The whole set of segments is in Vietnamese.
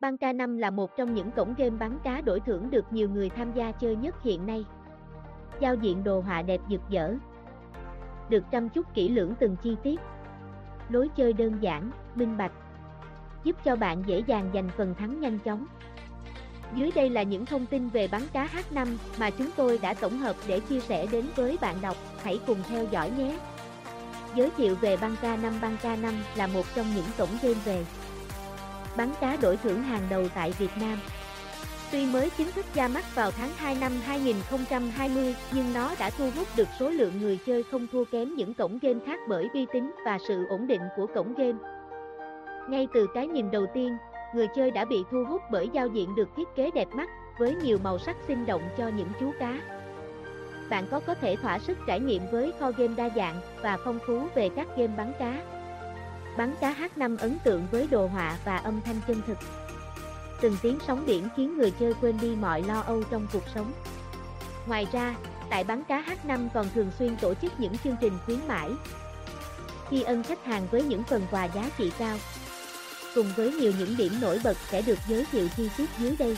Băng K5 là một trong những cổng game bắn cá đổi thưởng được nhiều người tham gia chơi nhất hiện nay. Giao diện đồ họa đẹp rực rỡ. Được chăm chút kỹ lưỡng từng chi tiết. Lối chơi đơn giản, minh bạch. Giúp cho bạn dễ dàng giành phần thắng nhanh chóng. Dưới đây là những thông tin về bắn cá H5 mà chúng tôi đã tổng hợp để chia sẻ đến với bạn đọc, hãy cùng theo dõi nhé. Giới thiệu về băng K5 Băng K5 là một trong những cổng game về bắn cá đổi thưởng hàng đầu tại Việt Nam. Tuy mới chính thức ra mắt vào tháng 2 năm 2020, nhưng nó đã thu hút được số lượng người chơi không thua kém những cổng game khác bởi uy tín và sự ổn định của cổng game. Ngay từ cái nhìn đầu tiên, người chơi đã bị thu hút bởi giao diện được thiết kế đẹp mắt, với nhiều màu sắc sinh động cho những chú cá. Bạn có có thể thỏa sức trải nghiệm với kho game đa dạng và phong phú về các game bắn cá. Bắn cá H5 ấn tượng với đồ họa và âm thanh chân thực. Từng tiếng sóng biển khiến người chơi quên đi mọi lo âu trong cuộc sống. Ngoài ra, tại bắn cá H5 còn thường xuyên tổ chức những chương trình khuyến mãi. Khi ân khách hàng với những phần quà giá trị cao. Cùng với nhiều những điểm nổi bật sẽ được giới thiệu chi tiết dưới đây.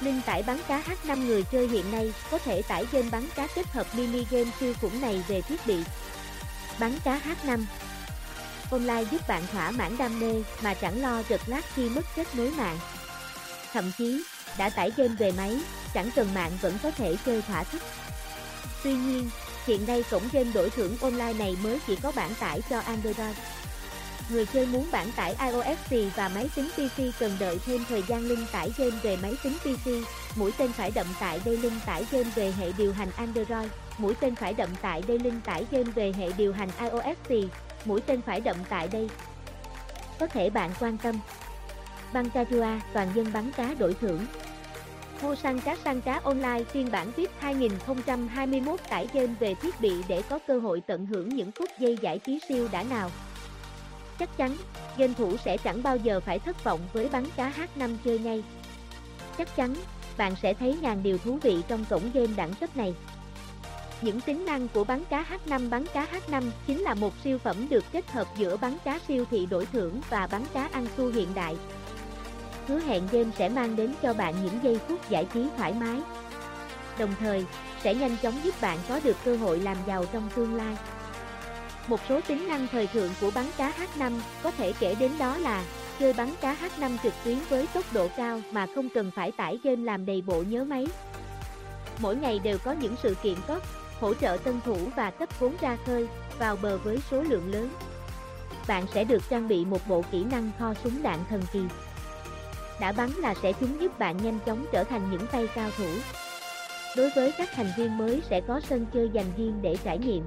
Linh tải bắn cá H5 người chơi hiện nay có thể tải game bắn cá kết hợp mini game siêu khủng này về thiết bị. Bắn cá H5 Online giúp bạn thỏa mãn đam mê mà chẳng lo giật lát khi mất kết nối mạng. Thậm chí, đã tải game về máy, chẳng cần mạng vẫn có thể chơi thỏa thích. Tuy nhiên, hiện nay cổng game đổi thưởng online này mới chỉ có bản tải cho Android. Người chơi muốn bản tải iOS và máy tính PC cần đợi thêm thời gian linh tải game về máy tính PC, mũi tên phải đậm tại đây linh tải game về hệ điều hành Android, mũi tên phải đậm tại đây linh tải game về hệ điều hành iOS mũi tên phải đậm tại đây. Có thể bạn quan tâm. Băng toàn dân bắn cá đổi thưởng. Mua săn cá săn cá online phiên bản VIP 2021 tải game về thiết bị để có cơ hội tận hưởng những phút giây giải trí siêu đã nào. Chắc chắn, game thủ sẽ chẳng bao giờ phải thất vọng với bắn cá H5 chơi ngay. Chắc chắn, bạn sẽ thấy ngàn điều thú vị trong cổng game đẳng cấp này. Những tính năng của bắn cá H5 Bắn cá H5 chính là một siêu phẩm được kết hợp giữa bắn cá siêu thị đổi thưởng và bắn cá ăn xu hiện đại. Hứa hẹn game sẽ mang đến cho bạn những giây phút giải trí thoải mái. Đồng thời, sẽ nhanh chóng giúp bạn có được cơ hội làm giàu trong tương lai. Một số tính năng thời thượng của bắn cá H5 có thể kể đến đó là chơi bắn cá H5 trực tuyến với tốc độ cao mà không cần phải tải game làm đầy bộ nhớ máy. Mỗi ngày đều có những sự kiện tốt hỗ trợ tân thủ và cấp vốn ra khơi, vào bờ với số lượng lớn. Bạn sẽ được trang bị một bộ kỹ năng kho súng đạn thần kỳ. Đã bắn là sẽ chúng giúp bạn nhanh chóng trở thành những tay cao thủ. Đối với các thành viên mới sẽ có sân chơi dành riêng để trải nghiệm.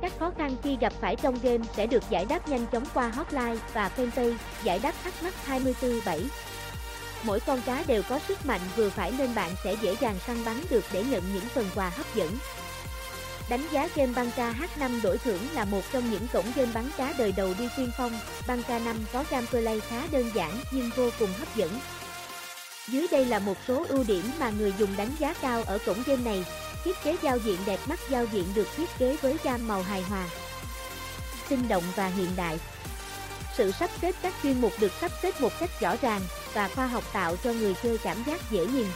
Các khó khăn khi gặp phải trong game sẽ được giải đáp nhanh chóng qua hotline và fanpage giải đáp thắc mắc 24/7. Mỗi con cá đều có sức mạnh vừa phải nên bạn sẽ dễ dàng săn bắn được để nhận những phần quà hấp dẫn. Đánh giá game băng H5 đổi thưởng là một trong những cổng game bắn cá đời đầu đi tiên phong, băng 5 có gameplay khá đơn giản nhưng vô cùng hấp dẫn. Dưới đây là một số ưu điểm mà người dùng đánh giá cao ở cổng game này, thiết kế giao diện đẹp mắt giao diện được thiết kế với gam màu hài hòa, sinh động và hiện đại. Sự sắp xếp các chuyên mục được sắp xếp một cách rõ ràng và khoa học tạo cho người chơi cảm giác dễ nhìn,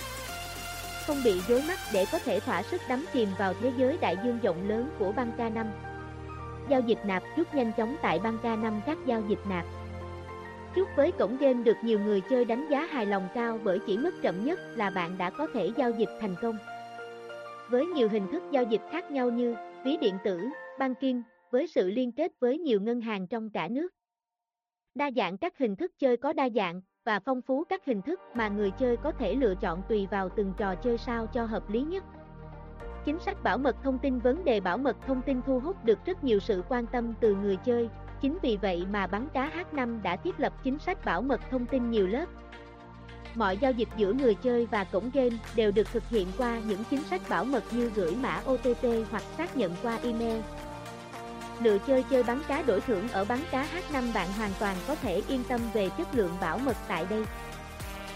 không bị rối mắt để có thể thỏa sức đắm chìm vào thế giới đại dương rộng lớn của băng K5. Giao dịch nạp rút nhanh chóng tại băng K5 các giao dịch nạp. Chúc với cổng game được nhiều người chơi đánh giá hài lòng cao bởi chỉ mất chậm nhất là bạn đã có thể giao dịch thành công. Với nhiều hình thức giao dịch khác nhau như ví điện tử, băng kim, với sự liên kết với nhiều ngân hàng trong cả nước. Đa dạng các hình thức chơi có đa dạng, và phong phú các hình thức mà người chơi có thể lựa chọn tùy vào từng trò chơi sao cho hợp lý nhất. Chính sách bảo mật thông tin Vấn đề bảo mật thông tin thu hút được rất nhiều sự quan tâm từ người chơi, chính vì vậy mà bắn cá H5 đã thiết lập chính sách bảo mật thông tin nhiều lớp. Mọi giao dịch giữa người chơi và cổng game đều được thực hiện qua những chính sách bảo mật như gửi mã OTP hoặc xác nhận qua email, Lựa chơi chơi bắn cá đổi thưởng ở bắn cá H5 bạn hoàn toàn có thể yên tâm về chất lượng bảo mật tại đây.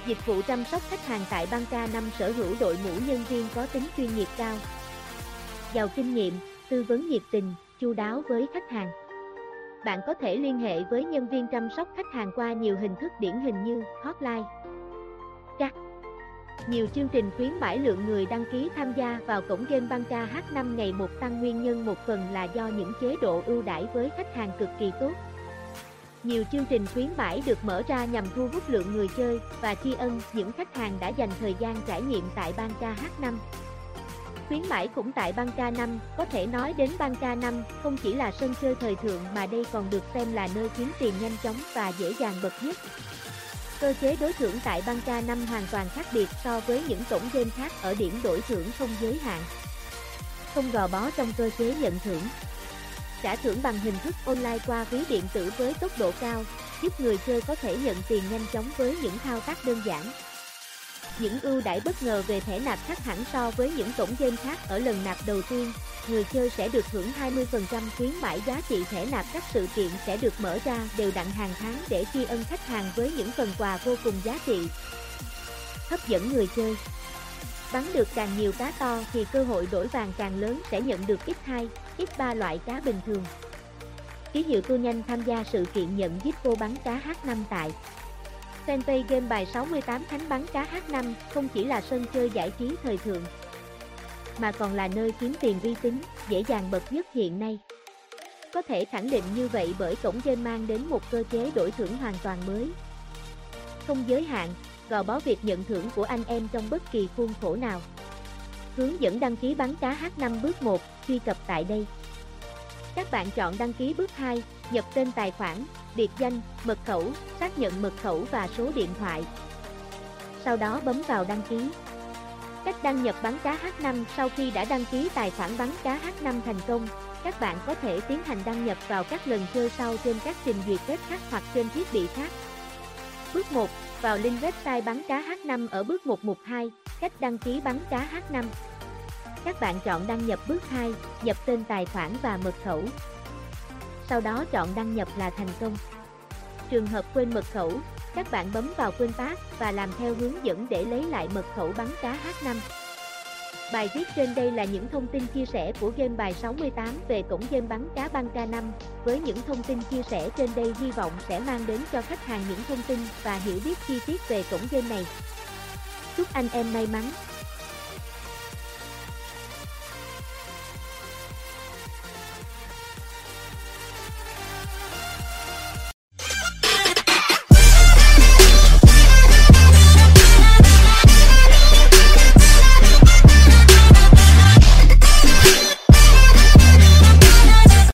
Dịch vụ chăm sóc khách hàng tại băng K5 sở hữu đội ngũ nhân viên có tính chuyên nghiệp cao. Giàu kinh nghiệm, tư vấn nhiệt tình, chu đáo với khách hàng. bạn có thể liên hệ với nhân viên chăm sóc khách hàng qua nhiều hình thức điển hình như hotline. Nhiều chương trình khuyến mãi lượng người đăng ký tham gia vào cổng game Banca H5 ngày một tăng nguyên nhân một phần là do những chế độ ưu đãi với khách hàng cực kỳ tốt. Nhiều chương trình khuyến mãi được mở ra nhằm thu hút lượng người chơi và tri ân những khách hàng đã dành thời gian trải nghiệm tại Banca H5. Khuyến mãi cũng tại Banca 5, có thể nói đến Banca 5 không chỉ là sân chơi thời thượng mà đây còn được xem là nơi kiếm tiền nhanh chóng và dễ dàng bậc nhất. Cơ chế đối thưởng tại Banca 5 hoàn toàn khác biệt so với những cổng game khác ở điểm đổi thưởng không giới hạn. Không gò bó trong cơ chế nhận thưởng. Trả thưởng bằng hình thức online qua ví điện tử với tốc độ cao, giúp người chơi có thể nhận tiền nhanh chóng với những thao tác đơn giản. Những ưu đãi bất ngờ về thẻ nạp khác hẳn so với những cổng game khác ở lần nạp đầu tiên, người chơi sẽ được hưởng 20% khuyến mãi giá trị thẻ nạp các sự kiện sẽ được mở ra đều đặn hàng tháng để tri ân khách hàng với những phần quà vô cùng giá trị. Hấp dẫn người chơi Bắn được càng nhiều cá to thì cơ hội đổi vàng càng lớn sẽ nhận được X2, X3 loại cá bình thường. Ký hiệu tu nhanh tham gia sự kiện nhận giết cô bắn cá H5 tại Fanpage game bài 68 Thánh bắn cá H5 không chỉ là sân chơi giải trí thời thượng, mà còn là nơi kiếm tiền uy tín, dễ dàng bậc nhất hiện nay. Có thể khẳng định như vậy bởi cổng game mang đến một cơ chế đổi thưởng hoàn toàn mới. Không giới hạn, gò bó việc nhận thưởng của anh em trong bất kỳ khuôn khổ nào. Hướng dẫn đăng ký bắn cá H5 bước 1, truy cập tại đây. Các bạn chọn đăng ký bước 2, nhập tên tài khoản, biệt danh, mật khẩu, xác nhận mật khẩu và số điện thoại. Sau đó bấm vào đăng ký. Cách đăng nhập bắn cá H5 sau khi đã đăng ký tài khoản bắn cá H5 thành công, các bạn có thể tiến hành đăng nhập vào các lần chơi sau trên các trình duyệt web khác hoặc trên thiết bị khác. Bước 1. Vào link website bắn cá H5 ở bước 112, cách đăng ký bắn cá H5. Các bạn chọn đăng nhập bước 2, nhập tên tài khoản và mật khẩu. Sau đó chọn đăng nhập là thành công. Trường hợp quên mật khẩu, các bạn bấm vào quên pass và làm theo hướng dẫn để lấy lại mật khẩu bắn cá H5. Bài viết trên đây là những thông tin chia sẻ của game bài 68 về cổng game bắn cá Banca 5. Với những thông tin chia sẻ trên đây hy vọng sẽ mang đến cho khách hàng những thông tin và hiểu biết chi tiết về cổng game này. Chúc anh em may mắn!